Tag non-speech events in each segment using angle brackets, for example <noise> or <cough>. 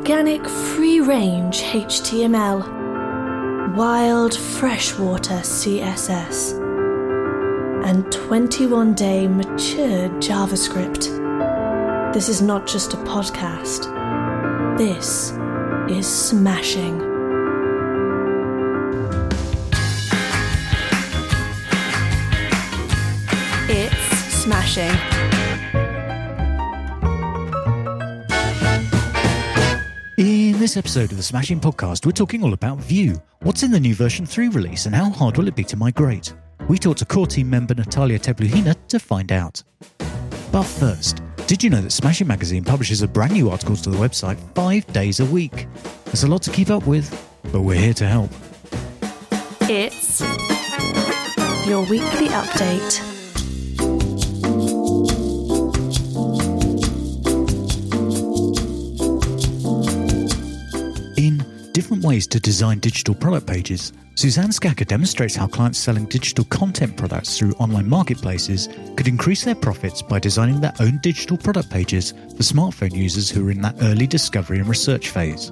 organic free range HTML, wild freshwater CSS, and 21 day matured JavaScript. This is not just a podcast, this is smashing. It's smashing. This episode of the Smashing Podcast, we're talking all about Vue. What's in the new version 3 release and how hard will it be to migrate? We talked to core team member Natalia Tepluhina to find out. But first, did you know that Smashing Magazine publishes a brand new articles to the website five days a week? There's a lot to keep up with, but we're here to help. It's your weekly update. Different Ways to Design Digital Product Pages, Suzanne Scacca demonstrates how clients selling digital content products through online marketplaces could increase their profits by designing their own digital product pages for smartphone users who are in that early discovery and research phase.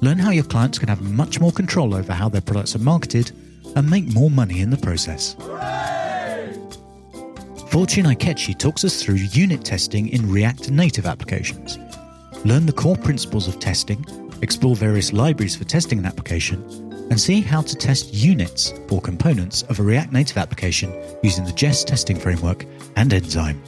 Learn how your clients can have much more control over how their products are marketed and make more money in the process. Fortune Ikechi talks us through unit testing in React Native applications. Learn the core principles of testing, explore various libraries for testing an application, and see how to test units or components of a React Native application using the Jest testing framework and Enzyme.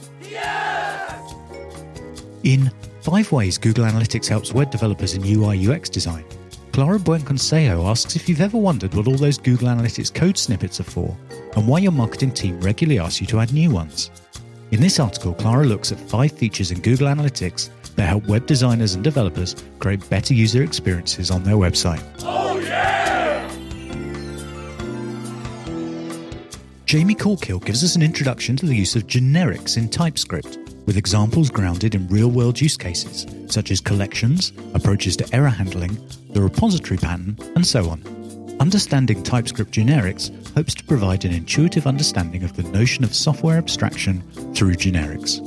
In Five Ways Google Analytics Helps Web Developers in UI UX Design, Clara Buenconsejo asks if you've ever wondered what all those Google Analytics code snippets are for and why your marketing team regularly asks you to add new ones. In this article, Clara looks at five features in Google Analytics that help web designers and developers create better user experiences on their website. Jamie Corkhill gives us an introduction to the use of generics in TypeScript, with examples grounded in real world use cases, such as collections, approaches to error handling, the repository pattern, and so on. Understanding TypeScript generics hopes to provide an intuitive understanding of the notion of software abstraction through generics.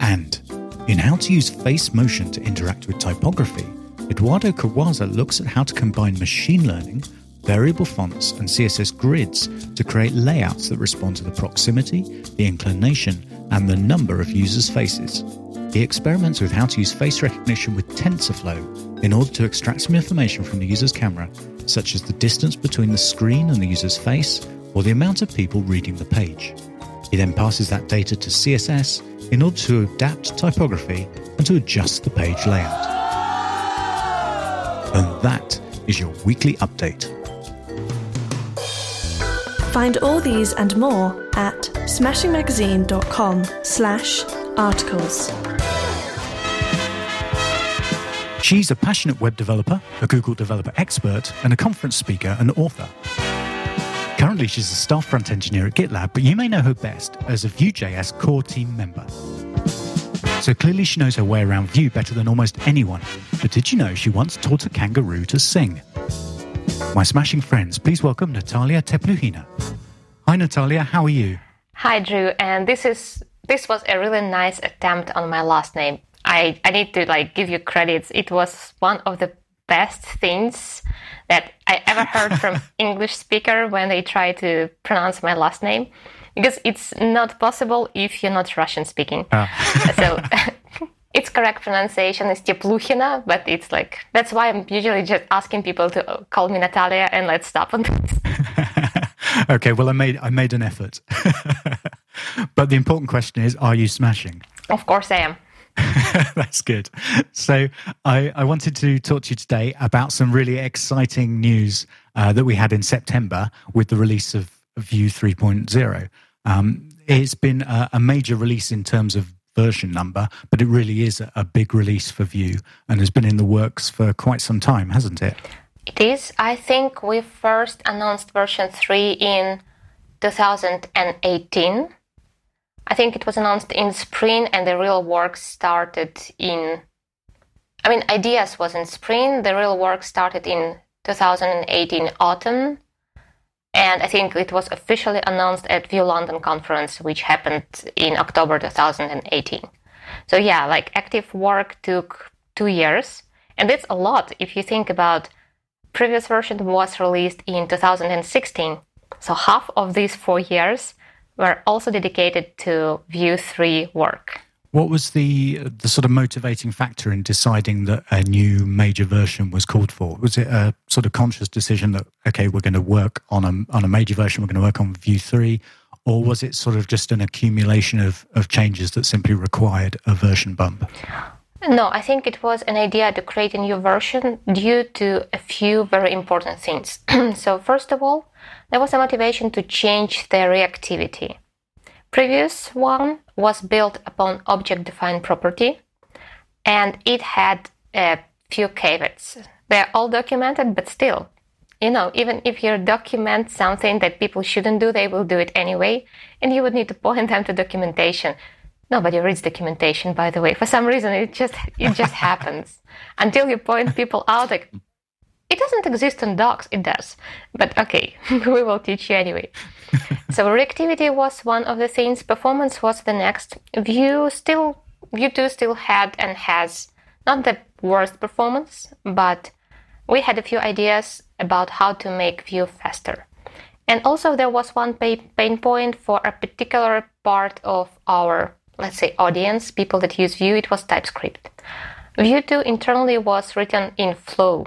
And in How to Use Face Motion to Interact with Typography, Edoardo Cavazza looks at how to combine machine learning, variable fonts, and CSS grids to create layouts that respond to the proximity, the inclination, and the number of users' faces. He experiments with how to use face recognition with TensorFlow in order to extract some information from the user's camera, such as the distance between the screen and the user's face, or the amount of people reading the page. He then passes that data to CSS in order to adapt typography and to adjust the page layout. And that is your weekly update. Find all these and more at smashingmagazine.com slash articles. She's a passionate web developer, a Google developer expert, and a conference speaker and author. Currently, she's a staff front engineer at GitLab, but you may know her best as a Vue.js core team member. So clearly, she knows her way around Vue better than almost anyone. But did you know she once taught a kangaroo to sing? My smashing friends, please welcome Natalia Tepluhina. Hi, Natalia, how are you? Hi, Drew, and this is this was a really nice attempt on my last name. I, I need to like give you credits. It was one of the best things that I ever heard from <laughs> English speaker when they try to pronounce my last name because it's not possible if you're not Russian speaking. Ah. <laughs> so <laughs> its correct pronunciation is Tepluhina, but it's like that's why I'm usually just asking people to call me Natalia and let's stop on this. okay, well I made I made an effort. but the important question is are you smashing? Of course I am. <laughs> That's good. So, I, I, wanted to talk to you today about some really exciting news uh, that we had in September with the release of Vue 3.0. Um, it's been a, a, major release in terms of version number, but it really is a, a big release for Vue and has been in the works for quite some time, hasn't it? It is. I think we first announced version 3 in 2018. I think it was announced in spring and the real work started in I mean ideas was in spring, the real work started in 2018 autumn. And I think it was officially announced at Vue London conference, which happened in October 2018. So yeah, like active work took two years. And that's a lot if you think about previous version was released in 2016. So half of these four years were also dedicated to Vue 3 work. What was the the sort of motivating factor in deciding that a new major version was called for? Was it a sort of conscious decision that okay, we're going to work on a on a major version, we're going to work on Vue three, or was it sort of just an accumulation of of changes that simply required a version bump? No, I think it was an idea to create a new version due to a few very important things. <clears throat> so first of all, there was a motivation to change the reactivity. Previous one was built upon Object.defineProperty, and it had a few caveats. They're all documented, but still, you know, even if you document something that people shouldn't do, they will do it anyway, and you would need to point <laughs> them to documentation. Nobody reads documentation, by the way. For some reason, it just it just <laughs> happens until you point people out. Like, it doesn't exist in docs. It does, but okay, <laughs> we will teach you anyway. <laughs> so reactivity was one of the things. Performance was the next. Vue still, Vue 2 still had and has not the worst performance, but we had a few ideas about how to make Vue faster. And also there was one pain point for a particular part of our, let's say, audience, people that use Vue, it was TypeScript. Vue 2 internally was written in Flow,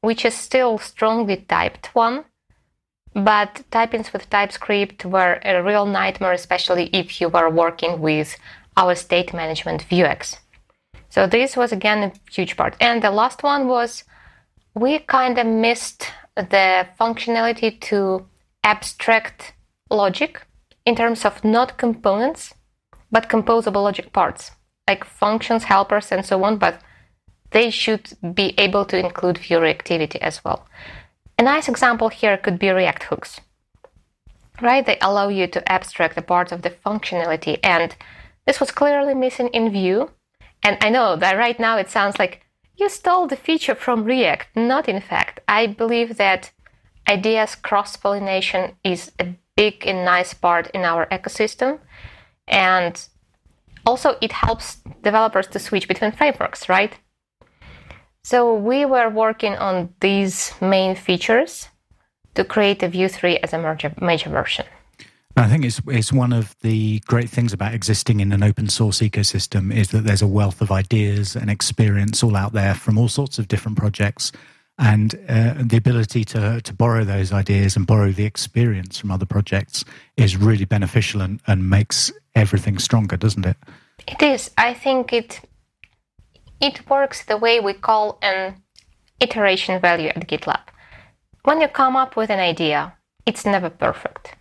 which is still strongly typed one, but typings with TypeScript were a real nightmare, especially if you were working with our state management Vuex. So this was again a huge part. And the last one was we kind of missed the functionality to abstract logic in terms of not components, but composable logic parts, like functions, helpers, and so on, but they should be able to include Vue reactivity as well. A nice example here could be React hooks. Right? They allow you to abstract a part of the functionality, and this was clearly missing in Vue. And I know that right now it sounds like you stole the feature from React. Not in fact. I believe that ideas cross pollination is a big and nice part in our ecosystem. And also, it helps developers to switch between frameworks, right? So we were working on these main features to create a Vue 3 as a major, major version. I think it's it's one of the great things about existing in an open source ecosystem is that there's a wealth of ideas and experience all out there from all sorts of different projects, and uh, the ability to to borrow those ideas and borrow the experience from other projects is really beneficial and, and makes everything stronger, doesn't it? It is. I think it it works the way we call an iteration value at GitLab. When you come up with an idea, it's never perfect.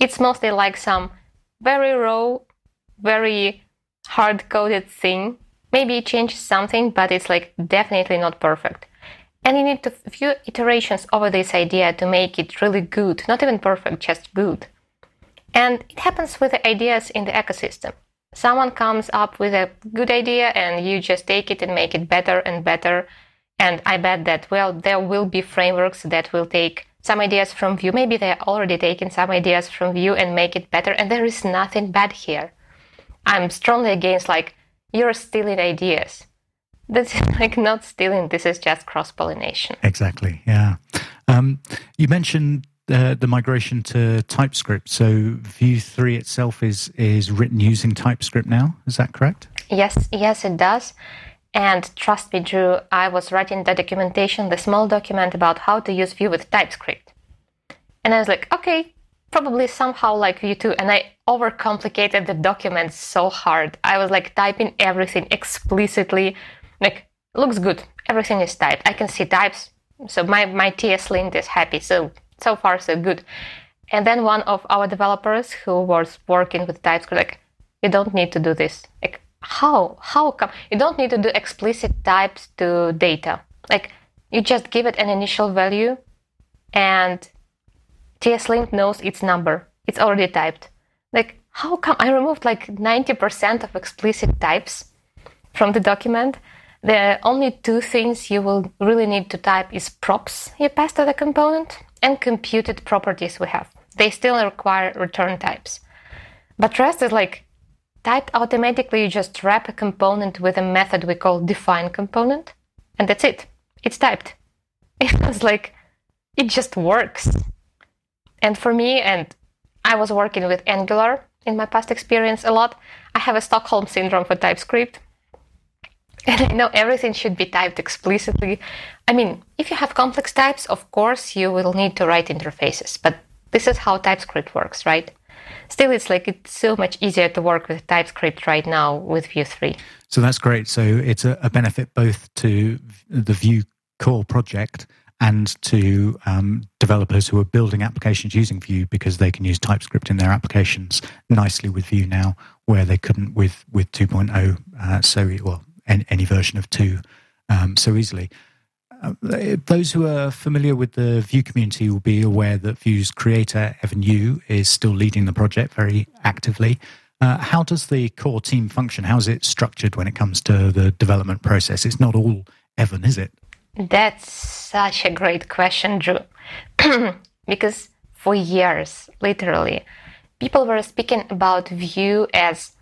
It's mostly like some very raw, very hard coded thing. Maybe it changes something, but it's like definitely not perfect. And you need a few iterations over this idea to make it really good, not even perfect, just good. And it happens with the ideas in the ecosystem someone comes up with a good idea and you just take it and make it better and better. And I bet that, well, there will be frameworks that will take some ideas from Vue. Maybe they're already taking some ideas from Vue and make it better. And there is nothing bad here. I'm strongly against, like, you're stealing ideas. That's like not stealing. This is just cross pollination. Exactly. Yeah. Um, you mentioned the, migration to TypeScript. So Vue 3 itself is is written using TypeScript now. Is that correct? Yes, yes, it does. And trust me, Drew, I was writing the documentation, the small document about how to use Vue with TypeScript. And I was like, okay, probably somehow like Vue 2. And I overcomplicated the document so hard. I was like typing everything explicitly. Like, looks good. Everything is typed. I can see types. So my, my TS lint is happy. So so far so good. And then one of our developers who was working with TypeScript, like, you don't need to do this. Like, how? How come? You don't need to do explicit types to data. Like, you just give it an initial value and TSLint knows its number. It's already typed. Like, how come I removed like 90% of explicit types from the document? The only two things you will really need to type is props you pass to the component and computed properties we have. They still require return types. But rest is like typed automatically. You just wrap a component with a method we call define component, and that's it. It's typed. <laughs> It was like, it just works. And for me, and I was working with Angular in my past experience a lot, I have a Stockholm syndrome for TypeScript. And I know everything should be typed explicitly. I mean, if you have complex types, of course you will need to write interfaces, but this is how TypeScript works, right? Still, it's like it's so much easier to work with TypeScript right now with Vue 3. So that's great. So it's a, a benefit both to the Vue core project and to um, developers who are building applications using Vue because they can use TypeScript in their applications nicely with Vue now, where they couldn't with with 2.0. Uh, so well, any, version of two um, so easily. Uh, those who are familiar with the Vue community will be aware that Vue's creator Evan You is still leading the project very actively. Uh, how does the core team function? How's it structured when it comes to the development process? It's not all Evan, is it? That's such a great question, Drew. <clears throat> because for years, literally, people were speaking about Vue as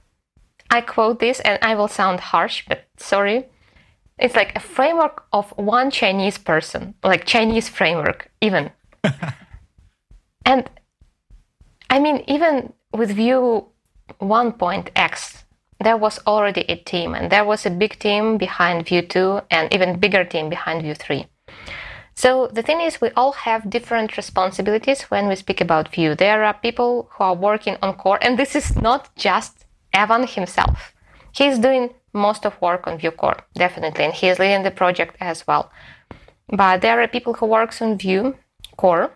I quote this and I will sound harsh, but sorry. It's like a framework of one Chinese person, like Chinese framework, even. <laughs> and I mean, even with Vue 1.x, there was already a team, and there was a big team behind Vue 2 and even bigger team behind Vue 3. So the thing is, we all have different responsibilities when we speak about Vue. There are people who are working on core, and this is not just Evan himself. He's doing most of work on Vue core, definitely, and he is leading the project as well. But there are people who works on Vue core,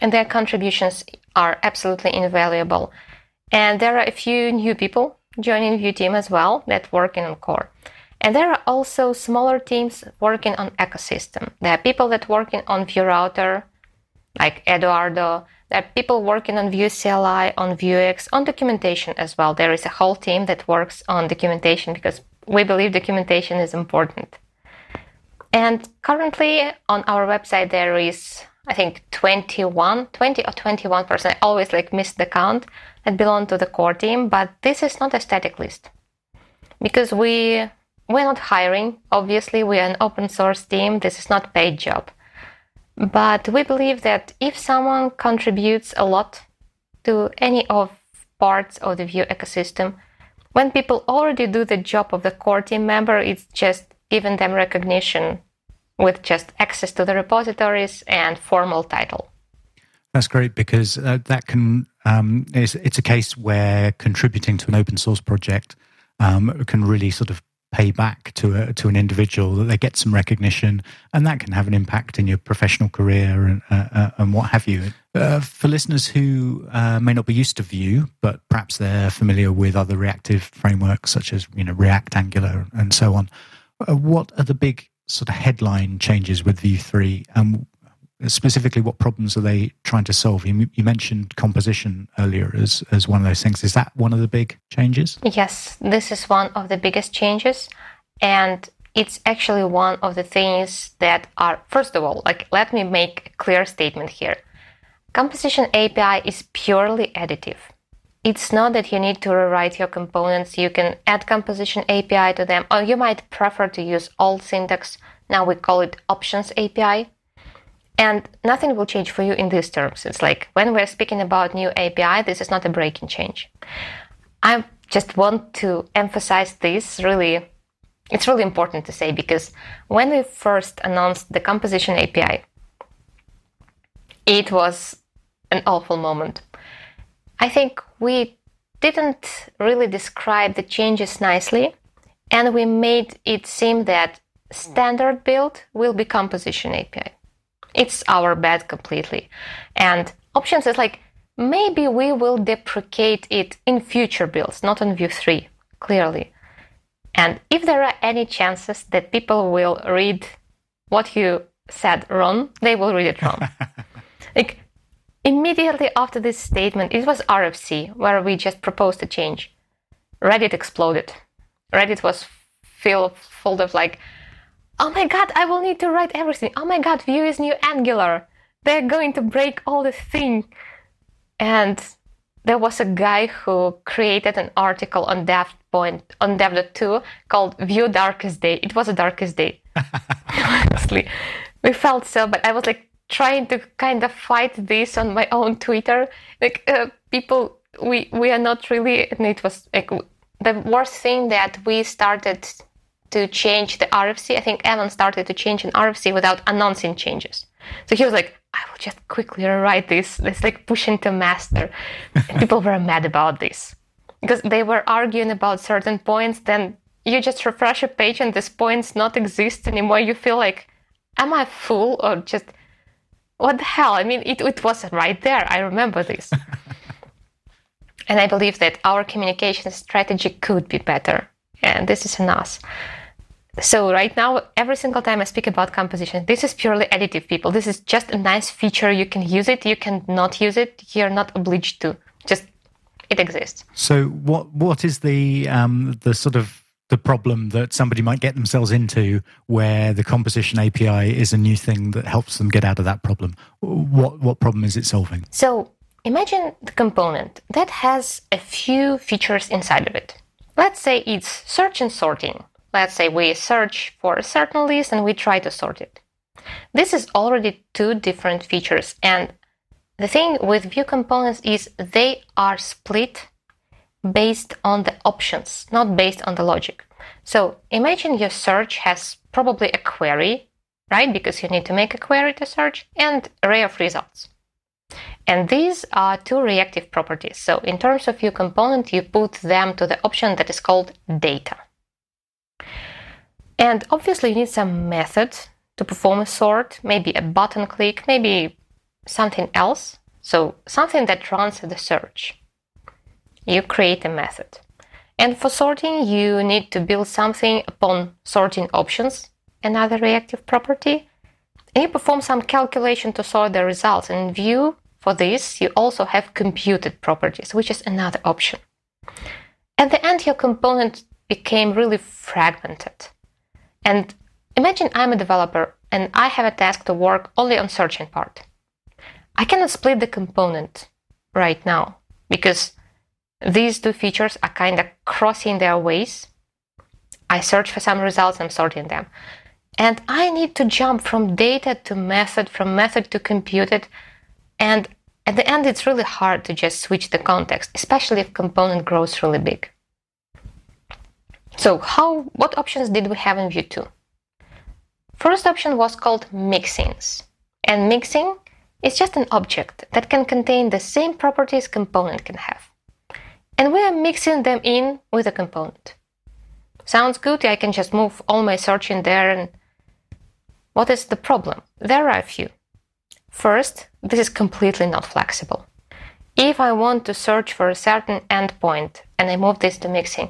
and their contributions are absolutely invaluable. And there are a few new people joining Vue team as well that working on core. And there are also smaller teams working on ecosystem. There are people that working on Vue router, like Eduardo. There are people working on Vue CLI, on Vuex, on documentation as well. There is a whole team that works on documentation because we believe documentation is important. And currently on our website there is I think 21, 20 or 21 percent. I always like miss the count that belong to the core team, but this is not a static list because we we're not hiring. Obviously, we are an open source team. This is not paid job, but we believe that if someone contributes a lot to any of parts of the Vue ecosystem, when people already do the job of the core team member, it's just giving them recognition with just access to the repositories and formal title. That's great because uh, that can um, it's, it's, a case where contributing to an open source project um, can really sort of pay back to a, to an individual that they get some recognition and that can have an impact in your professional career and uh, uh, and what have you. Uh, for listeners who uh, may not be used to Vue, but perhaps they're familiar with other reactive frameworks such as you know React, Angular, and so on, uh, what are the big sort of headline changes with Vue 3 and specifically what problems are they trying to solve you, you, mentioned composition earlier as, as one of those things is that one of the big changes yes this is one of the biggest changes and it's actually one of the things that are first of all like let me make a clear statement here composition api is purely additive it's not that you need to rewrite your components. You can add composition API to them, or you might prefer to use old syntax. Now we call it options API. And nothing will change for you in these terms. It's like when we're speaking about new API, this is not a breaking change. I just want to emphasize this really. It's really important to say because when we first announced the composition API, it was an awful moment I think we didn't really describe the changes nicely, and we made it seem that standard build will be composition API. It's our bad completely. And options is like maybe we will deprecate it in future builds, not on Vue 3, clearly. And if there are any chances that people will read what you said wrong, they will read it wrong. <laughs> like Immediately after this statement, it was RFC, where we just proposed a change. Reddit exploded. Reddit was filled full of like, oh my god, I will need to write everything. Oh my god, Vue is new Angular. They're going to break all the thing. And there was a guy who created an article on Dev Point on Dev.to called Vue Darkest Day. It was a darkest day. <laughs> Honestly. We felt so, but I was like trying to kind of fight this on my own Twitter. Like uh, people we we are not really and it was like the worst thing that we started to change the RFC. I think Evan started to change an RFC without announcing changes. So he was like, I will just quickly rewrite this. It's like pushing to master. And <laughs> people were mad about this because they were arguing about certain points. Then you just refresh a page and these points not exist anymore. You feel like, am I fool or just what the hell? I mean, it, it was right there. I remember this. <laughs> and I believe that our communication strategy could be better. And this is in us. So right now, every single time I speak about composition, this is purely additive, people. This is just a nice feature. You can use it. You can not use it. You're not obliged to. Just it exists. So what what is the um, the sort of the problem that somebody might get themselves into where the composition API is a new thing that helps them get out of that problem? What what problem is it solving? So imagine the component that has a few features inside of it. Let's say it's search and sorting. Let's say we search for a certain list and we try to sort it. This is already two different features. And the thing with Vue components is they are split based on the options, not based on the logic. So imagine your search has probably a query, right? Because you need to make a query to search and array of results. And these are two reactive properties. So in terms of Vue component, you put them to the option that is called data. And obviously, you need some method to perform a sort, maybe a button click, maybe something else. So, something that runs the search. You create a method. And for sorting, you need to build something upon sorting options, another reactive property. And you perform some calculation to sort the results. And in Vue, for this, you also have computed properties, which is another option. At the end, your component became really fragmented. And imagine I'm a developer and I have a task to work only on searching part. I cannot split the component right now because these two features are kind of crossing their ways. I search for some results, I'm sorting them. And I need to jump from data to method, from method to computed. And at the end, it's really hard to just switch the context, especially if component grows really big. So how, what options did we have in Vue 2? First option was called mixins. And mixin is just an object that can contain the same properties component can have. And we are mixing them in with a component. Sounds good, I can just move all my search in there and what is the problem? There are a few. First, this is completely not flexible. If I want to search for a certain endpoint and I move this to mixin,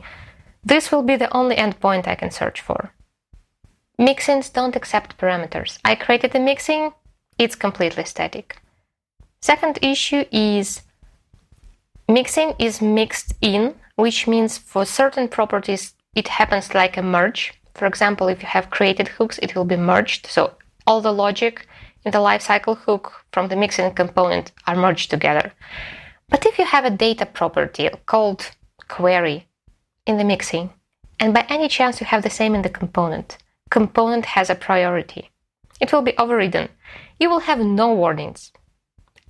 this will be the only endpoint I can search for. Mixins don't accept parameters. I created a mixin, it's completely static. Second issue is mixin is mixed in, which means for certain properties it happens like a merge. For example, if you have created hooks, it will be merged. So all the logic in the lifecycle hook from the mixin component are merged together. But if you have a data property called query in the mixin, and by any chance you have the same in the component, component has a priority. It will be overridden. You will have no warnings.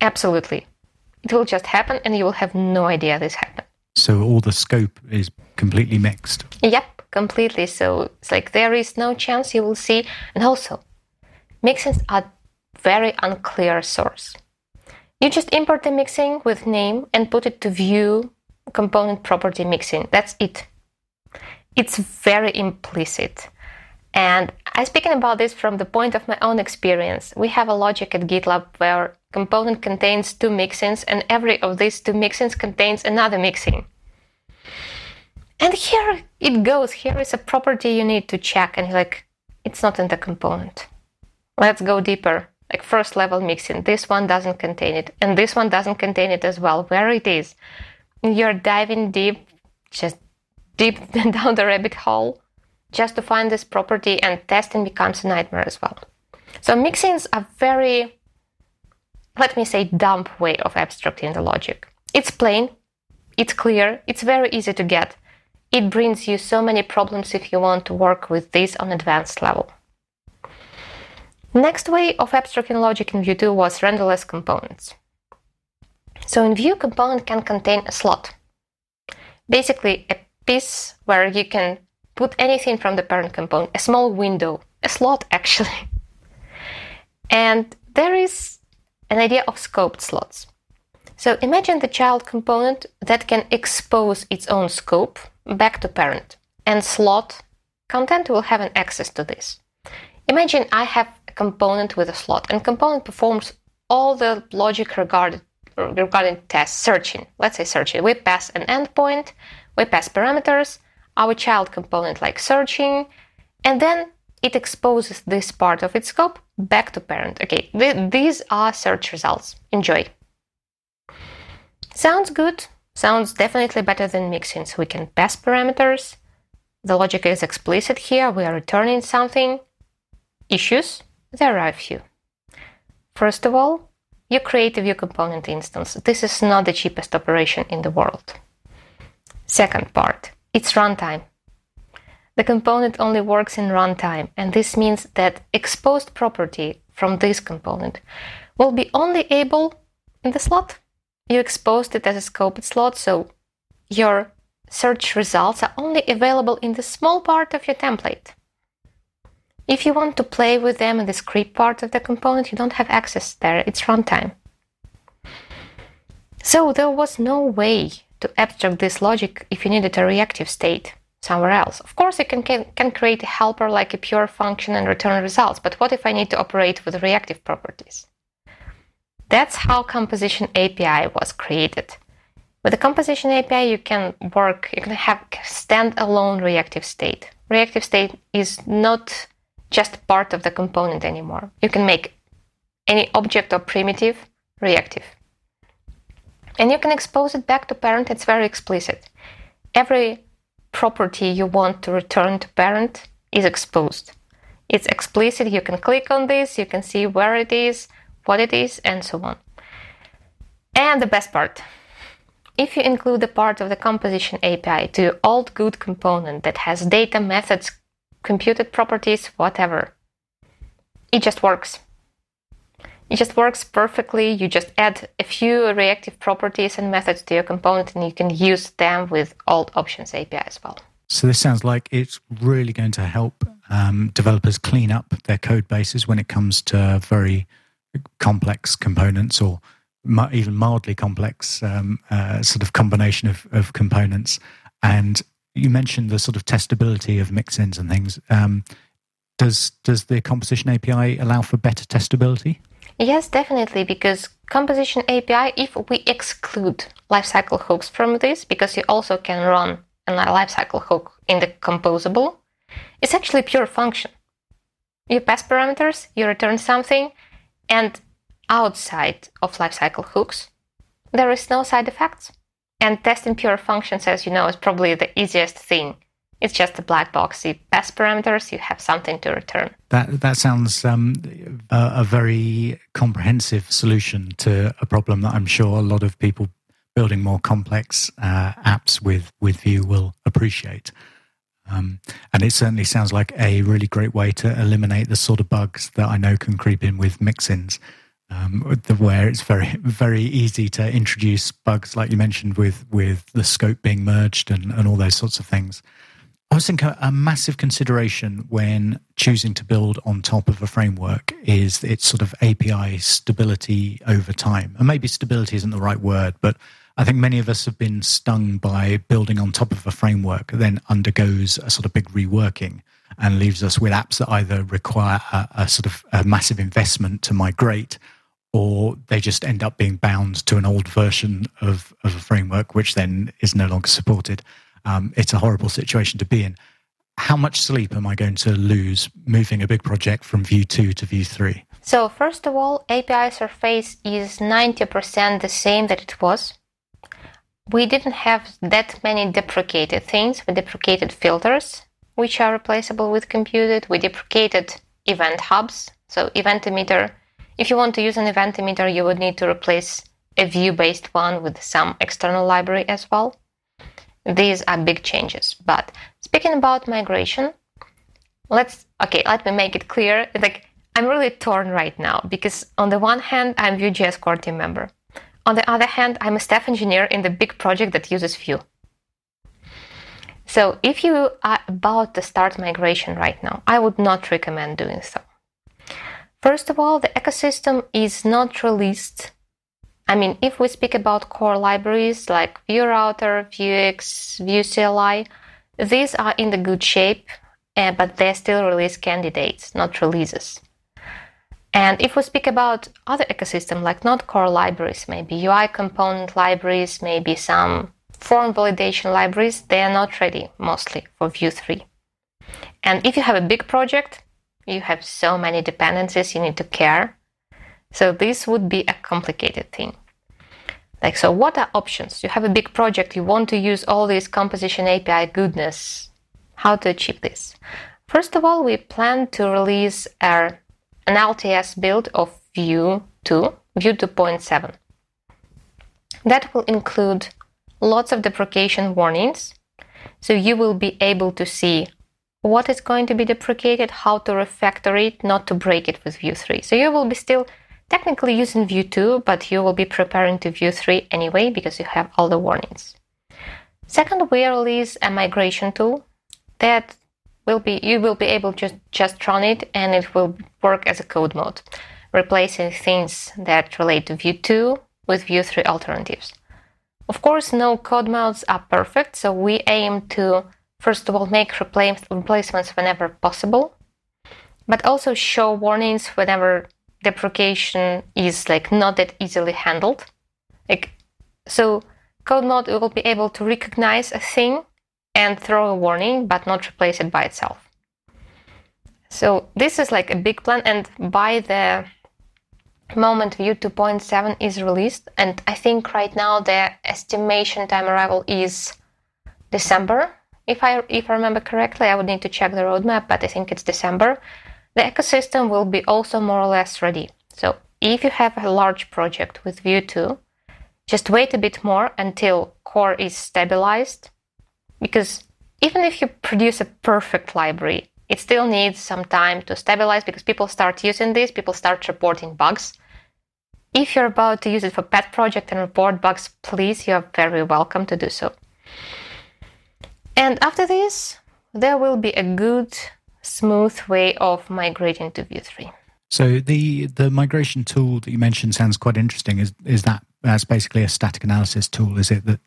Absolutely. It will just happen and you will have no idea this happened. So all the scope is completely mixed. Yep, completely. So it's like there is no chance you will see. And also, mixins are very unclear source. You just import the mixin with name and put it to Vue component property mixin. That's it. It's very implicit. And I'm speaking about this from the point of my own experience. We have a logic at GitLab where component contains two mixins and every of these two mixins contains another mixin. And here it goes. Here is a property you need to check and like, it's not in the component. Let's go deeper. Like first level mixin. This one doesn't contain it. And this one doesn't contain it as well. Where it is. You're diving deep, just deep <laughs> down the rabbit hole just to find this property and testing becomes a nightmare as well. So mixins are very, let me say, dumb way of abstracting the logic. It's plain, it's clear, it's very easy to get. It brings you so many problems if you want to work with this on advanced level. Next way of abstracting logic in Vue 2 was renderless components. So in Vue, component can contain a slot. Basically, a piece where you can put anything from the parent component, a small window, a slot actually. And there is an idea of scoped slots. So imagine the child component that can expose its own scope back to parent, and slot content will have an access to this. Imagine I have a component with a slot, and component performs all the logic regarded regarding test searching. Let's say searching. We pass an endpoint, we pass parameters, our child component like searching, and then it exposes this part of its scope back to parent. Okay, th- these are search results. Enjoy. Sounds good. Sounds definitely better than mixin. So we can pass parameters. The logic is explicit here. We are returning something. Issues? There are a few. First of all, you create a Vue component instance. This is not the cheapest operation in the world. Second part, it's runtime. The component only works in runtime, and this means that exposed property from this component will be only able in the slot. You exposed it as a scoped slot, so your search results are only available in the small part of your template. If you want to play with them in the script part of the component, you don't have access there, it's runtime. So there was no way to abstract this logic if you needed a reactive state somewhere else. Of course, you can, can, can create a helper like a pure function and return results, but what if I need to operate with reactive properties? That's how Composition API was created. With the Composition API, you can work, you can have standalone reactive state. Reactive state is not just part of the component anymore. You can make any object or primitive reactive. And you can expose it back to parent, it's very explicit. Every property you want to return to parent is exposed. It's explicit, you can click on this, you can see where it is, what it is, and so on. And the best part if you include the part of the composition API to your old good component that has data methods computed properties, whatever. It just works. It just works perfectly. You just add a few reactive properties and methods to your component, and you can use them with alt options API as well. So this sounds like it's really going to help um, developers clean up their code bases when it comes to very complex components or even mildly complex um, uh, sort of combination of, of components and you mentioned the sort of testability of mixins and things. Um, does does the composition API allow for better testability? Yes, definitely, because composition API, if we exclude lifecycle hooks from this, because you also can run a lifecycle hook in the composable, it's actually pure function. You pass parameters, you return something, and outside of lifecycle hooks, there is no side effects. And testing pure functions, as you know, is probably the easiest thing. It's just a black box. You pass parameters, you have something to return. That that sounds um, a, a, very comprehensive solution to a problem that I'm sure a lot of people building more complex uh, apps with with Vue will appreciate. Um, and it certainly sounds like a really great way to eliminate the sort of bugs that I know can creep in with mixins um, where it's very very easy to introduce bugs like you mentioned with with the scope being merged and, and all those sorts of things. I was thinking a massive consideration when choosing to build on top of a framework is its sort of API stability over time. And maybe stability isn't the right word, but I think many of us have been stung by building on top of a framework then undergoes a sort of big reworking and leaves us with apps that either require a, a sort of a massive investment to migrate or they just end up being bound to an old version of, of a framework, which then is no longer supported. Um, it's a horrible situation to be in. How much sleep am I going to lose moving a big project from Vue 2 to Vue 3? So, first of all, API surface is 90% the same that it was. We didn't have that many deprecated things. We deprecated filters, which are replaceable with computed. We deprecated event hubs. So, event emitter if you want to use an event emitter, you would need to replace a Vue-based one with some external library as well. These are big changes. But speaking about migration, let's okay, let me make it clear. Like I'm really torn right now because on the one hand, I'm Vue.js core team member. On the other hand, I'm a staff engineer in the big project that uses Vue. So if you are about to start migration right now, I would not recommend doing so. First of all, the ecosystem is not released. I mean, if we speak about core libraries like Vue Router, Vuex, Vue CLI, these are in the good shape, uh, but they're still release candidates, not releases. And if we speak about other ecosystem like not core libraries, maybe UI component libraries, maybe some form validation libraries, they are not ready mostly for Vue 3. And if you have a big project, you have so many dependencies you need to care. So this would be a complicated thing. Like, so what are options? You have a big project, you want to use all this composition API goodness. How to achieve this? First of all, we plan to release our, an LTS build of Vue 2, Vue 2.7. That will include lots of deprecation warnings. So you will be able to see what is going to be deprecated, how to refactor it, not to break it with Vue 3. So you will be still technically using Vue 2, but you will be preparing to Vue 3 anyway because you have all the warnings. Second, we release a migration tool that will be you will be able to just, run it and it will work as a codemod, replacing things that relate to Vue 2 with Vue 3 alternatives. Of course, no codemods are perfect, so we aim to first of all make replacements whenever possible, but also show warnings whenever deprecation is like not that easily handled. Like so codemod will be able to recognize a thing and throw a warning but not replace it by itself. So this is like a big plan and by the moment Vue 2.7 is released, and I think right now the estimation time arrival is December. If I if I remember correctly, I would need to check the roadmap, but I think it's December. The ecosystem will be also more or less ready. So if you have a large project with Vue 2, just wait a bit more until core is stabilized, because even if you produce a perfect library, it still needs some time to stabilize because people start using this, people start reporting bugs. If you're about to use it for pet project and report bugs, please, you are very welcome to do so. And after this, there will be a good, smooth way of migrating to Vue 3. So the the migration tool that you mentioned sounds quite interesting. Is is that that's basically a static analysis tool? Is it that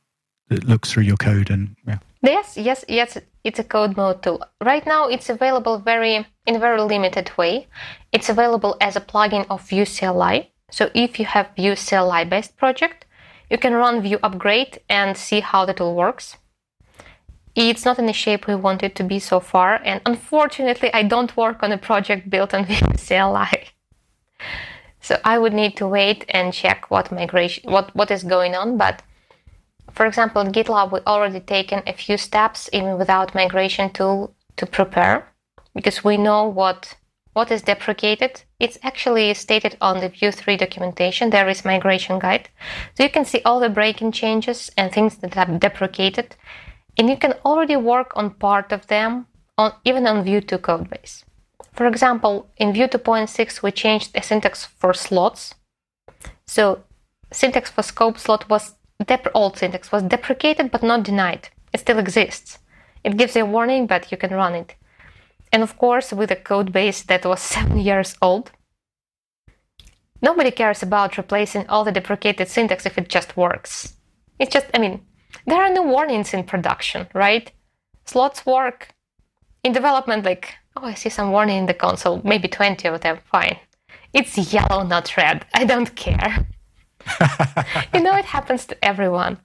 that looks through your code and yeah? Yes, yes, yes. It's a codemod tool. Right now, it's available very in a very limited way. It's available as a plugin of Vue CLI. So if you have Vue CLI based project, you can run Vue upgrade and see how the tool works. It's not in the shape we want it to be so far, and unfortunately, I don't work on a project built on <laughs> Vue. So I would need to wait and check what migration, what, what is going on. But for example, in GitLab, we already taken a few steps even without migration tool to prepare because we know what what is deprecated. It's actually stated on the Vue 3 documentation. There is migration guide. So you can see all the breaking changes and things that have deprecated. And you can already work on part of them on even on Vue 2 codebase. For example, in Vue 2.6, we changed the syntax for slots. So syntax for scope slot was dep- old syntax was deprecated but not denied. It still exists. It gives a warning, but you can run it. And of course, with a code base that was <laughs> seven years old, nobody cares about replacing all the deprecated syntax if it just works. It's just, I mean, there are no warnings in production, right? Slots work. In development, like, oh, I see some warning in the console, maybe 20 of them, fine. It's yellow, not red. <laughs> I don't care. <laughs> you know, it happens to everyone.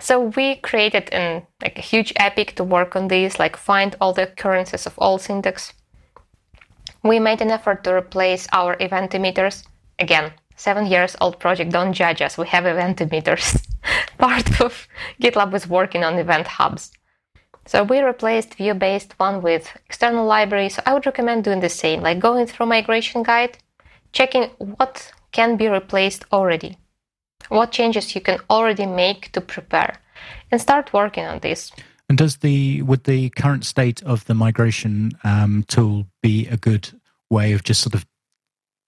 So we created an like a huge epic to work on this, like find all the occurrences of all syntax. We made an effort to replace our event emitters. Again, seven years old project, don't judge us. We have event emitters. <laughs> Part of GitLab is working on event hubs. So we replaced Vue-based one with external library. So I would recommend doing the same, like going through migration guide, checking what can be replaced already what changes you can already make to prepare, and start working on this. And does the would the current state of the migration um, tool be a good way of just sort of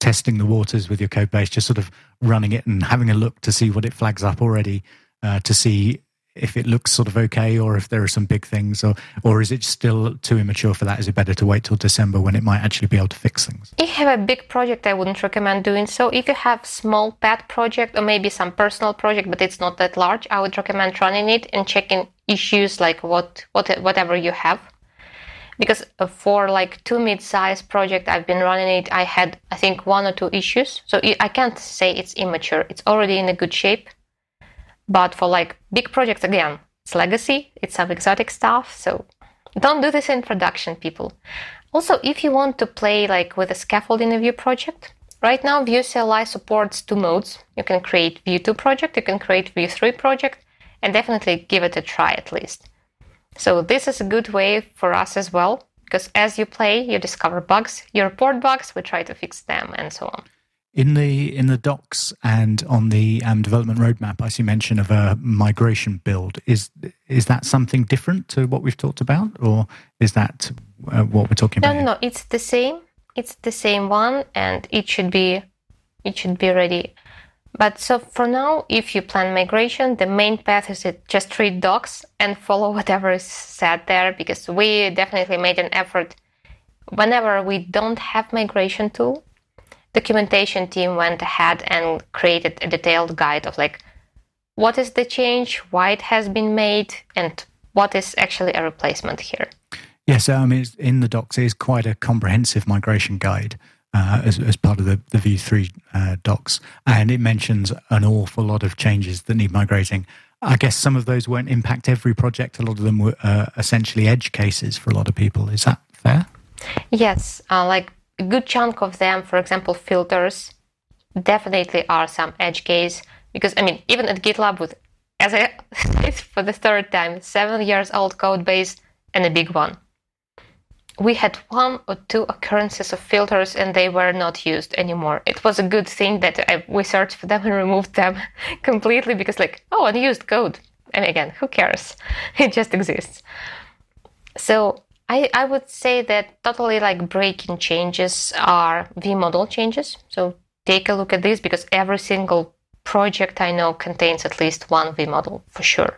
testing the waters with your code base, just sort of running it and having a look to see what it flags up already, uh, to see if it looks sort of okay or if there are some big things or or is it still too immature for that? Is it better to wait till december when it might actually be able to fix things? If you have a big project i wouldn't recommend doing so. If you have small pet project or maybe some personal project but it's not that large i would recommend running it and checking issues like what what whatever you have because uh, for like two mid-sized project i've been running it i had i think one or two issues so i can't say it's immature it's already in a good shape but for like big projects, again, it's legacy, it's some exotic stuff. So don't do this in production, people. Also, if you want to play like with a scaffold in a Vue project, right now Vue CLI supports two modes. You can create Vue 2 project, you can create Vue 3 project, and definitely give it a try at least. So this is a good way for us as well, because as you play, you discover bugs, you report bugs, we try to fix them, and so on. In the in the docs and on the um, development roadmap, I see mention of a migration build. Is is that something different to what we've talked about, or is that uh, what we're talking no, about? No, no, it's the same. It's the same one, and it should be it should be ready. But so for now, if you plan migration, the main path is to just read docs and follow <laughs> whatever is said there, because we definitely made an effort. Whenever we don't have migration tool, documentation team went ahead and created a detailed guide of like what is the change, why it has been made, and what is actually a replacement here. Yes, I mean, in the docs is quite a comprehensive migration guide uh, as, as part of the, the Vue 3 uh, docs, and it mentions an awful lot of changes that need migrating. I guess some of those won't impact every project. A lot of them were uh, essentially edge cases for a lot of people. Is that fair? Yes, uh, like a good chunk of them, for example, filters, definitely are some edge case because I mean, even at GitLab with, as I said <laughs> for the third time, seven years old code base and a big one. We had one or two occurrences of filters and they were not used anymore. It was a good thing that I, we searched for them and <laughs> removed them completely because, like, oh, unused code. And again, who cares? <laughs> It just exists. So I, I would say that totally like breaking changes are v-model changes. So take a look at this because every single project I know contains at least one v-model for sure.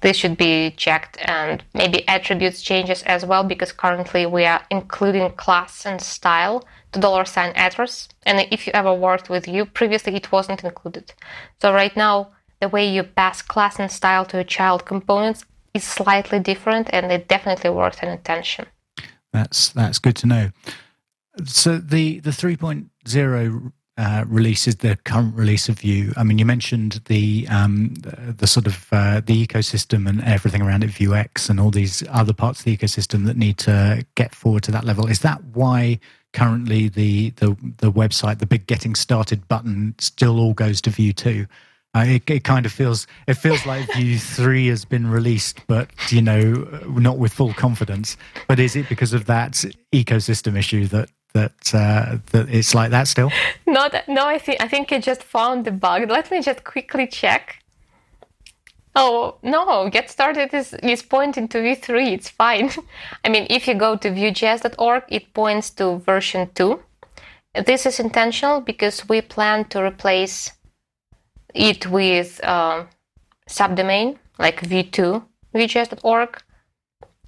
This should be checked and maybe attributes changes as well because currently we are including class and style to dollar sign attrs. And if you ever worked with you previously it wasn't included. So right now, the way you pass class and style to a child components is slightly different and it definitely works in attention. That's that's good to know. So the the 3.0 uh, release is the current release of Vue. I mean, you mentioned the um, the, the, sort of uh, the ecosystem and everything around it, Vuex, and all these other parts of the ecosystem that need to get forward to that level. Is that why currently the the the website, the big getting started button, still all goes to Vue two? Uh, it, it, kind of feels it feels like <laughs> Vue three has been released, but you know, not with full confidence. But is it because of that ecosystem issue that that uh, that it's like that still? Not no, I think I think it just found the bug. Let me just quickly check. Oh no, get started is is pointing to v3. It's fine. <laughs> I mean, if you go to vuejs.org, it points to version two. This is intentional because we plan to replace it with uh, subdomain like v2 vuejs.org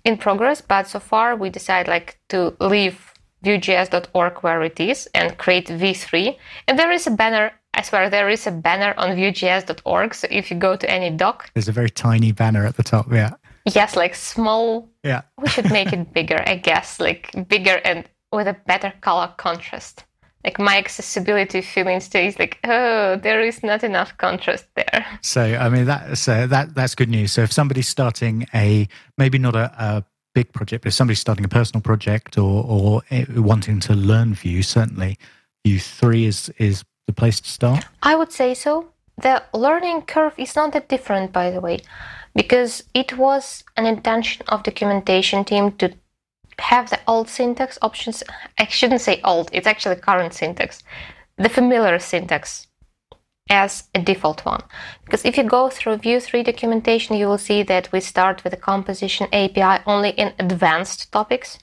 in progress, but so far we decide like to leave vuejs.org where it is and create v3. And there is a banner. I swear there is a banner on vuejs.org. So if you go to any doc, there's a very tiny banner at the top. Yeah. Yes, like small. Yeah. <laughs> we should make it bigger, I guess, like bigger and with a better color contrast like my accessibility feelings to is like oh there is not enough contrast there so i mean that's uh, that that's good news so if somebody's starting a maybe not a, a big project but if somebody's starting a personal project or or eh, wanting to learn vue certainly vue 3 is is the place to start i would say so the learning curve is not that different by the way because it was an intention of documentation team to have the old syntax options. I shouldn't say old, it's actually current syntax. The familiar syntax as a default one. Because if you go through Vue 3 documentation, you will see that we start with the composition API only in advanced topics.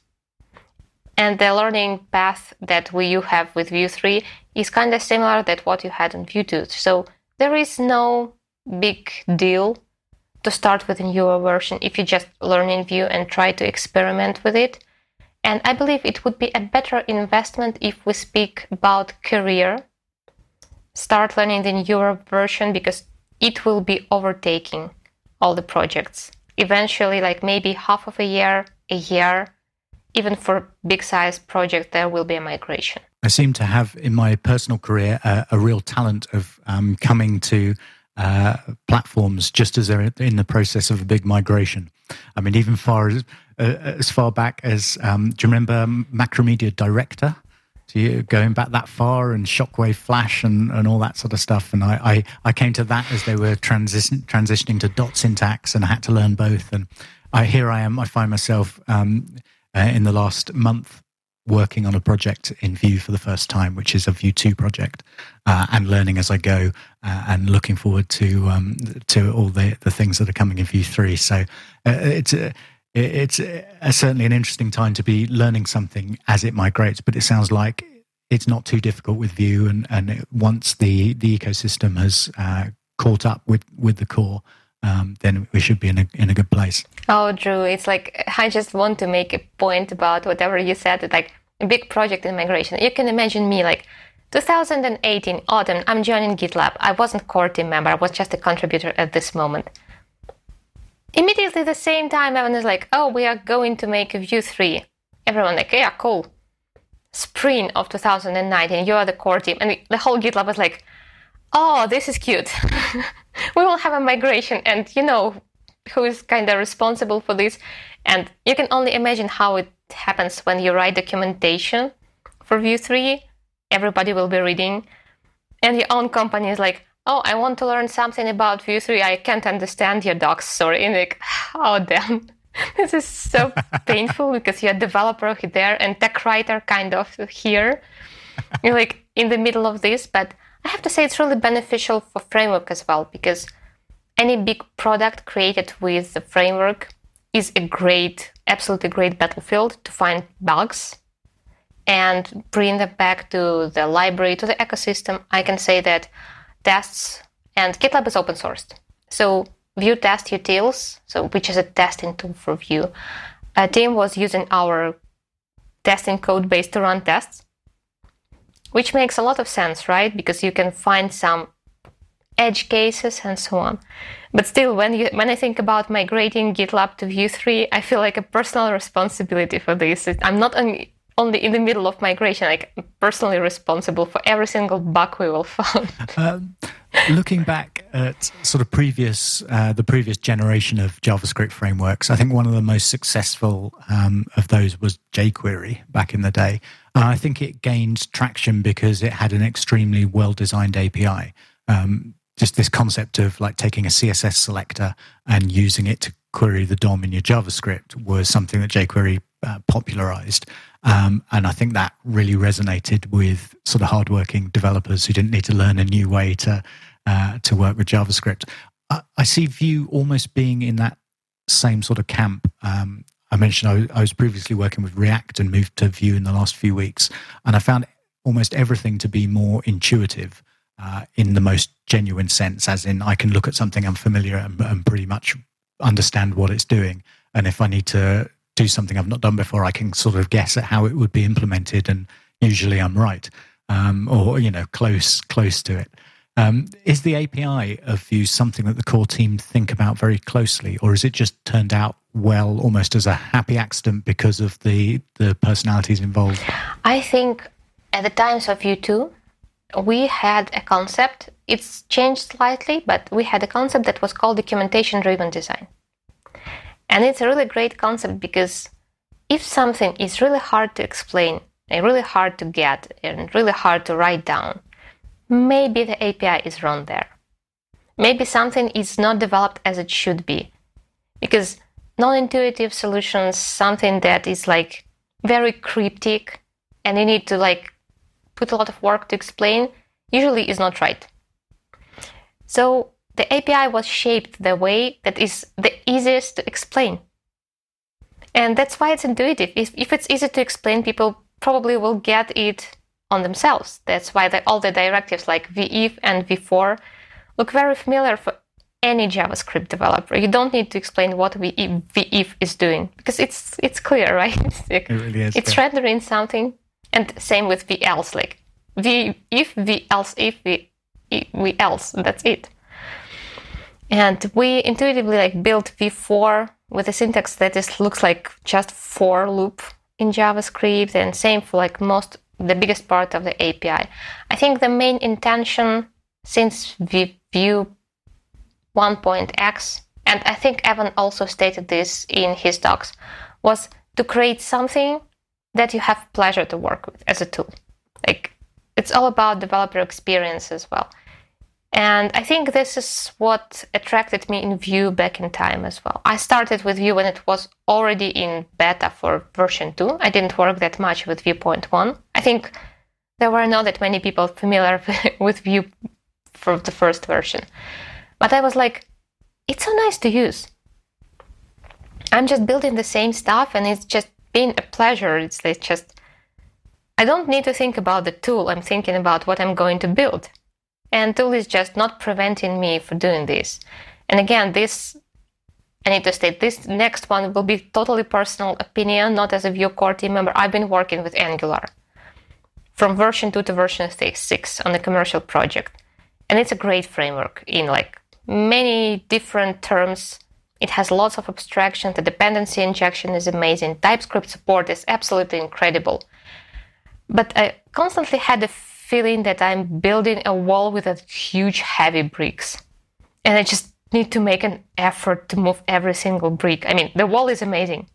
And the learning path that we you have with Vue 3 is kind of similar that what you had in Vue 2. So there is no big deal to start with a newer version if you just learn in Vue and try to experiment with it. And I believe it would be a better investment if we speak about career. Start learning the newer version because it will be overtaking all the projects. Eventually, like maybe half of a year, a year, even for big size project, there will be a migration. I seem to have in my personal career a real talent of um, coming to uh, platforms just as they're in the process of a big migration. I mean, even far as uh, as far back as um, do you remember Macromedia Director? So you going back that far and Shockwave Flash and, and all that sort of stuff. And I, I, I came to that as they were transition, transitioning to dot syntax and I had to learn both. And I, here I am, I find myself um, uh, in the last month working on a project in Vue for the first time, which is a Vue 2 project, uh, and learning as I go, uh, and looking forward to um, to all the, the things that are coming in Vue 3. So uh, it's a, it's a, certainly an interesting time to be learning something as it migrates, but it sounds like it's not too difficult with Vue, and, and it, once the, the ecosystem has uh, caught up with, with the core, um, then we should be in a in a good place. Oh, Drew, it's like I just want to make a point about whatever you said. Like a big project in migration. You can imagine me like 2018 autumn. I'm joining GitLab. I wasn't core team member. I was just a contributor at this moment. Immediately the same time, everyone is like, "Oh, we are going to make a Vue 3." Everyone like, "Yeah, cool." Spring of 2019, you are the core team, and the whole GitLab was like, "Oh, this is cute." <laughs> we will have a migration and you know who is kind of responsible for this and you can only imagine how it happens when you write documentation for Vue 3 everybody will be reading and your own company is like oh i want to learn something about Vue 3 i can't understand your docs sorry and like <laughs> oh damn. <laughs> This is so <laughs> painful because you're a developer there and tech writer kind of here. You're like in the middle of this but I have to say it's really beneficial for framework as well because any big product created with the framework is a great, absolutely great battlefield to find bugs and bring them back to the library, to the ecosystem. I can say that tests and GitLab is open sourced. So Vue Test Utils, so which is a testing tool for Vue, a team was using our testing code base to run tests which makes a lot of sense, right? Because you can find some edge cases and so on. But still, when you when I think about migrating GitLab to Vue 3, I feel like a personal responsibility for this. I'm not only only in the middle of migration, like personally responsible for every single bug we will find. <laughs> Um, looking back at sort of previous uh, the previous generation of JavaScript frameworks, I think one of the most successful um, of those was jQuery back in the day. Uh, I think it gained traction because it had an extremely well designed API. Um, just this concept of like taking a CSS selector and using it to query the DOM in your JavaScript was something that jQuery uh, popularized. Um, and I think that really resonated with sort of hardworking developers who didn't need to learn a new way to uh, to work with JavaScript. I, I, see Vue almost being in that same sort of camp. Um, I mentioned I, I was previously working with React and moved to Vue in the last few weeks, and I found almost everything to be more intuitive. Uh, in the most genuine sense, as in I can look at something I'm familiar and, and, pretty much understand what it's doing. And if I need to do something I've not done before, I can sort of guess at how it would be implemented, and usually I'm right, um, or you know, close close to it. Um, is the API of Vue something that the core team think about very closely, or is it just turned out well, almost as a happy accident because of the the personalities involved? I think at the times of Vue 2, we had a concept. It's changed slightly, but we had a concept that was called documentation driven design. And it's a really great concept because if something is really hard to explain and really hard to get and really hard to write down, maybe the API is wrong there. Maybe something is not developed as it should be. Because non intuitive solutions, something that is like very cryptic and you need to like put a lot of work to explain, usually is not right. So the API was shaped the way that is the easiest to explain. And that's why it's intuitive. If, if it's easy to explain, people probably will get it on themselves. That's why the, all the directives like v-if and v-for look very familiar for any JavaScript developer. You don't need to explain what v-if is doing because it's it's clear, <laughs> right? It's, like, it really is. It's rendering something, and same with v else. Like v if v else if v, v else. That's it. And we intuitively like built v-for with a syntax that is looks like just for loop in JavaScript, and same for like most the biggest part of the API. I think the main intention since we Vue 1.x, and I think Evan also stated this in his docs, was to create something that you have pleasure to work with as a tool. Like it's all about developer experience as well. And I think this is what attracted me in Vue back in time as well. I started with Vue when it was already in beta for version 2. I didn't work that much with Vue.1. I think there were not that many people familiar <laughs> with Vue for the first version. But I was like, it's so nice to use. I'm just building the same stuff and it's just been a pleasure. It's just, I don't need to think about the tool. I'm thinking about what I'm going to build. And tool is just not preventing me from doing this. And again, this I need to state this next one will be totally personal opinion, not as a Vue core team member. I've been working with Angular from version 2 to version 6 on a commercial project. And it's a great framework in like many different terms. It has lots of abstraction. The dependency injection is amazing. TypeScript support is absolutely incredible. But I constantly had a feeling that I'm building a wall with a huge heavy bricks. And I just need to make an effort to move every single brick. I mean, the wall is amazing.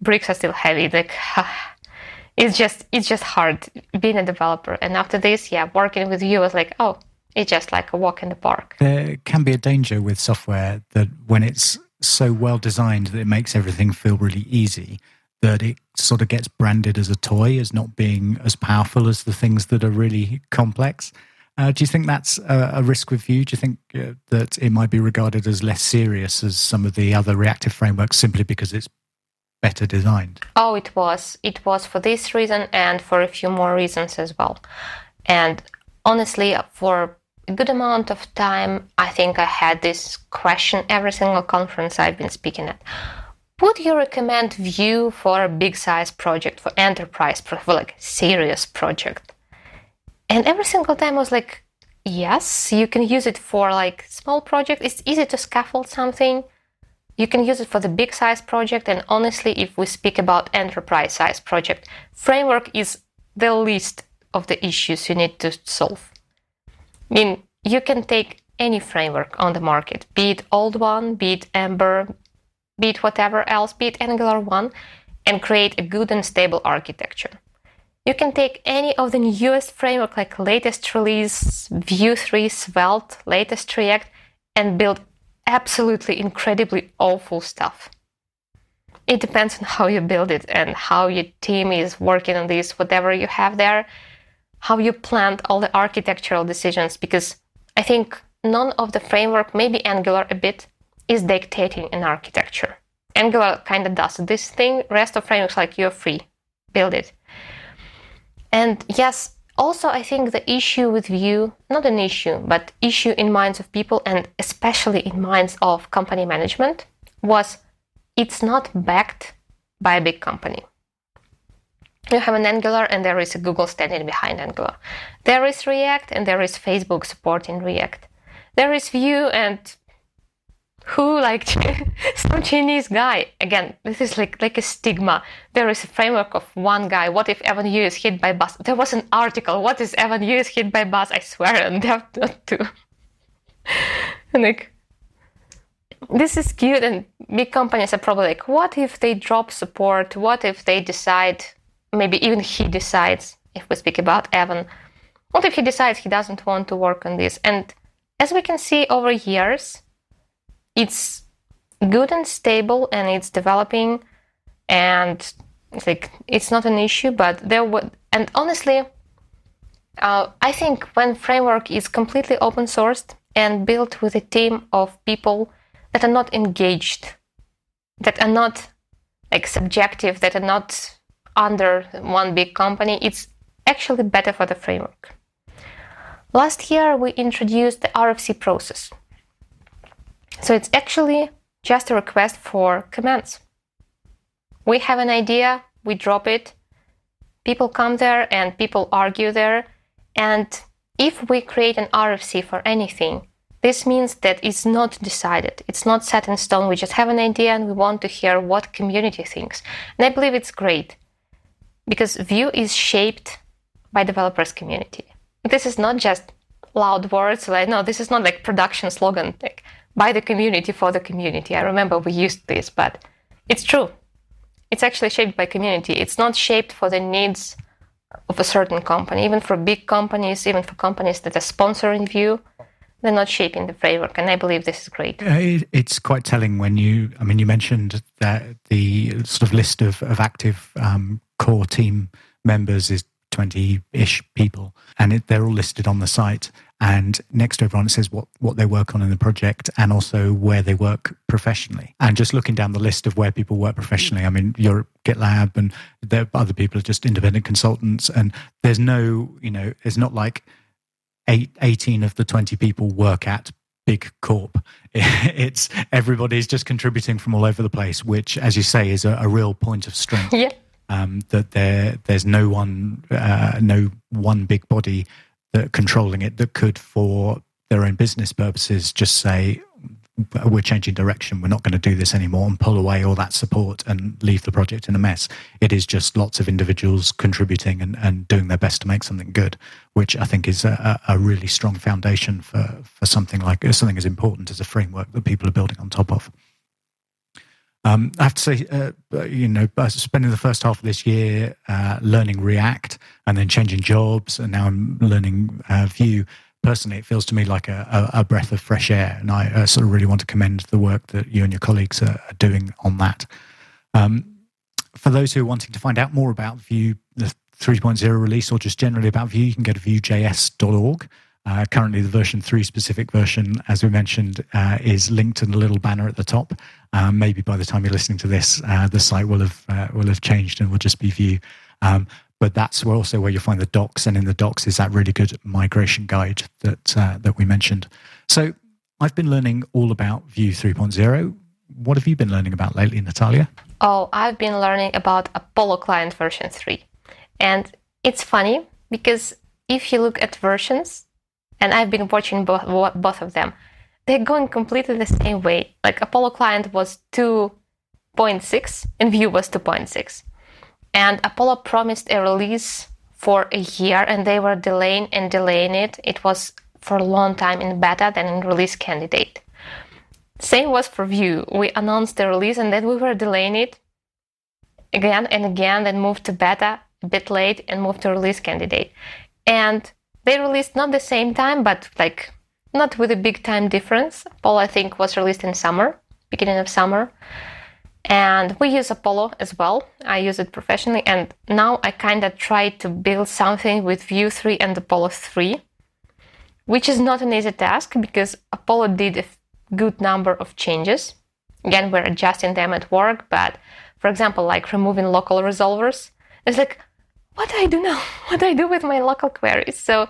Bricks are still heavy. Like <sighs> it's just it's just hard being a developer. And after this, yeah, working with you was like, oh, it's just like a walk in the park. There can be a danger with software that when it's so well designed that it makes everything feel really easy, that it sort of gets branded as a toy as not being as powerful as the things that are really complex. Uh, do you think that's a, a, risk with Vue? Do you think uh, that it might be regarded as less serious as some of the other reactive frameworks simply because it's better designed? Oh, it was. It was for this reason and for a few more reasons as well. And honestly, for a good amount of time, I think I had this question every single conference I've been speaking at would you recommend Vue for a big size project, for enterprise, for like serious project? And every single time I was like, yes, you can use it for like small project. It's easy to scaffold something. You can use it for the big size project. And honestly, if we speak about enterprise size project, framework is the least of the issues you need to solve. I mean, you can take any framework on the market, be it old one, be it Ember, be it whatever else, be it Angular 1, and create a good and stable architecture. You can take any of the newest framework like latest release, Vue 3, Svelte, latest React, and build absolutely incredibly awful stuff. It depends on how you build it and how your team is working on this, whatever you have there, how you planned all the architectural decisions, because I think none of the framework, maybe Angular a bit, is dictating an architecture. Angular kind of does this thing. Rest of frameworks like you're free, build it. And yes, also I think the issue with Vue, not an issue, but issue in minds of people and especially in minds of company management was it's not backed by a big company. You have an Angular and there is a Google standing behind Angular. There is React and there is Facebook supporting React. There is Vue and who like <laughs> some Chinese guy. Again this is like like a stigma. There is a framework of one guy. What if Evan You is hit by bus? There was an article what is Evan You is hit by bus? I swear and they have to. And <laughs> like this is cute and big companies are probably like what if they drop support? What if they decide maybe even he decides if we speak about Evan what if he decides he doesn't want to work on this? And as we can see over years it's good and stable and it's developing and it's like it's not an issue but there would and honestly uh, i think when framework is completely open sourced and built with a team of people that are not engaged, that are not like subjective, that are not under one big company. It's actually better for the framework. Last year, we introduced the RFC process. So it's actually just a request for comments. We have an idea, we drop it, people come there and people argue there. And if we create an RFC for anything, this means that it's not decided, it's not set in stone. We just have an idea and we want to hear what community thinks. And I believe it's great because Vue is shaped by developers community. This is not just loud words. Like no, this is not like production slogan like by the community for the community. I remember we used this, but it's true. It's actually shaped by community. It's not shaped for the needs of a certain company. Even for big companies, even for companies that are sponsoring you. they're not shaping the framework. And I believe this is great. It's quite telling when you, I mean, you mentioned that the sort of list of, of active um, core team members is 20 ish people, and it, they're all listed on the site. And next to everyone, it says what, what they work on in the project and also where they work professionally. And just looking down the list of where people work professionally, I mean, you're GitLab and there other people are just independent consultants. And there's no, you know, it's not like eight, 18 of the 20 people work at big corp. <laughs> It's everybody's just contributing from all over the place, which, as you say, is a, a real point of strength. Yeah um, that there there's no one uh, no one big body that controlling it that could for their own business purposes just say we're changing direction. We're not going to do this anymore and pull away all that support and leave the project in a mess. It is just lots of individuals contributing and, and doing their best to make something good which i think is a, a really strong foundation for, for something like something as important as a framework that people are building on top of um, I have to say, uh, uh you know, spending the first half of this year uh, learning React and then changing jobs, and now I'm learning uh, Vue. Personally, it feels to me like a, a, breath of fresh air, and I uh, sort of really want to commend the work that you and your colleagues are, are doing on that. Um, for those who are wanting to find out more about Vue, the 3.0 release, or just generally about Vue, you can go to vuejs.org. Uh, currently, the version 3 specific version, as we mentioned, uh, is linked in the little banner at the top. Um, maybe by the time you're listening to this, uh, the site will have uh, will have changed and will just be Vue. Um, but that's also where you'll find the docs, and in the docs is that really good migration guide that uh, that we mentioned. So I've been learning all about Vue 3.0. What have you been learning about lately, Natalia? Oh, I've been learning about Apollo Client version 3. And it's funny because if you look at versions, and I've been watching both, both of them. They're going completely the same way. Like Apollo Client was 2.6 and Vue was 2.6. And Apollo promised a release for a year and they were delaying and delaying it. It was for a long time in beta than in release candidate. Same was for Vue. We announced the release and then we were delaying it again and again, then moved to beta a bit late and moved to release candidate. And they released not the same time, but like not with a big time difference. Apollo, I think, was released in summer, beginning of summer. And we use Apollo as well. I use it professionally. And now I kind of try to build something with Vue 3 and Apollo 3, which is not an easy task because Apollo did a good number of changes. Again, we're adjusting them at work, but for example, like removing local resolvers, it's like what do I do now? <laughs> What do I do with my local queries? So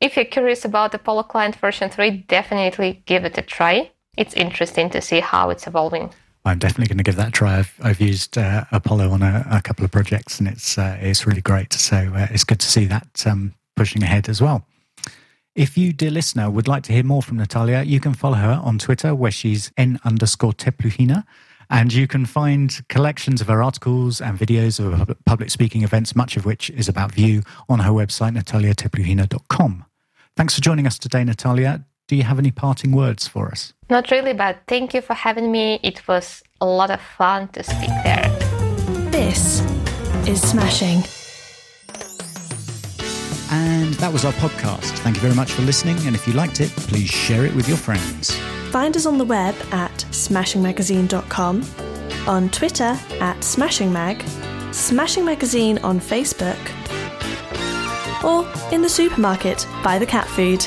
if you're curious about Apollo Client version 3, definitely give it a try. It's interesting to see how it's evolving. I'm definitely going to give that a try. I've, I've used uh, Apollo on a, a, couple of projects, and it's uh, it's really great. So uh, it's good to see that um, pushing ahead as well. If you, dear listener, would like to hear more from Natalia, you can follow her on Twitter, where she's n underscore tepluhina. And you can find collections of her articles and videos of public speaking events, much of which is about Vue, on her website, nataliatepluhina.com. Thanks for joining us today, Natalia. Do you have any parting words for us? Not really, but thank you for having me. It was a lot of fun to speak there. This is Smashing. And that was our podcast. Thank you very much for listening. And if you liked it, please share it with your friends. Find us on the web at smashingmagazine.com, on Twitter at smashingmag, Smashing Magazine on Facebook, or in the supermarket by the cat food.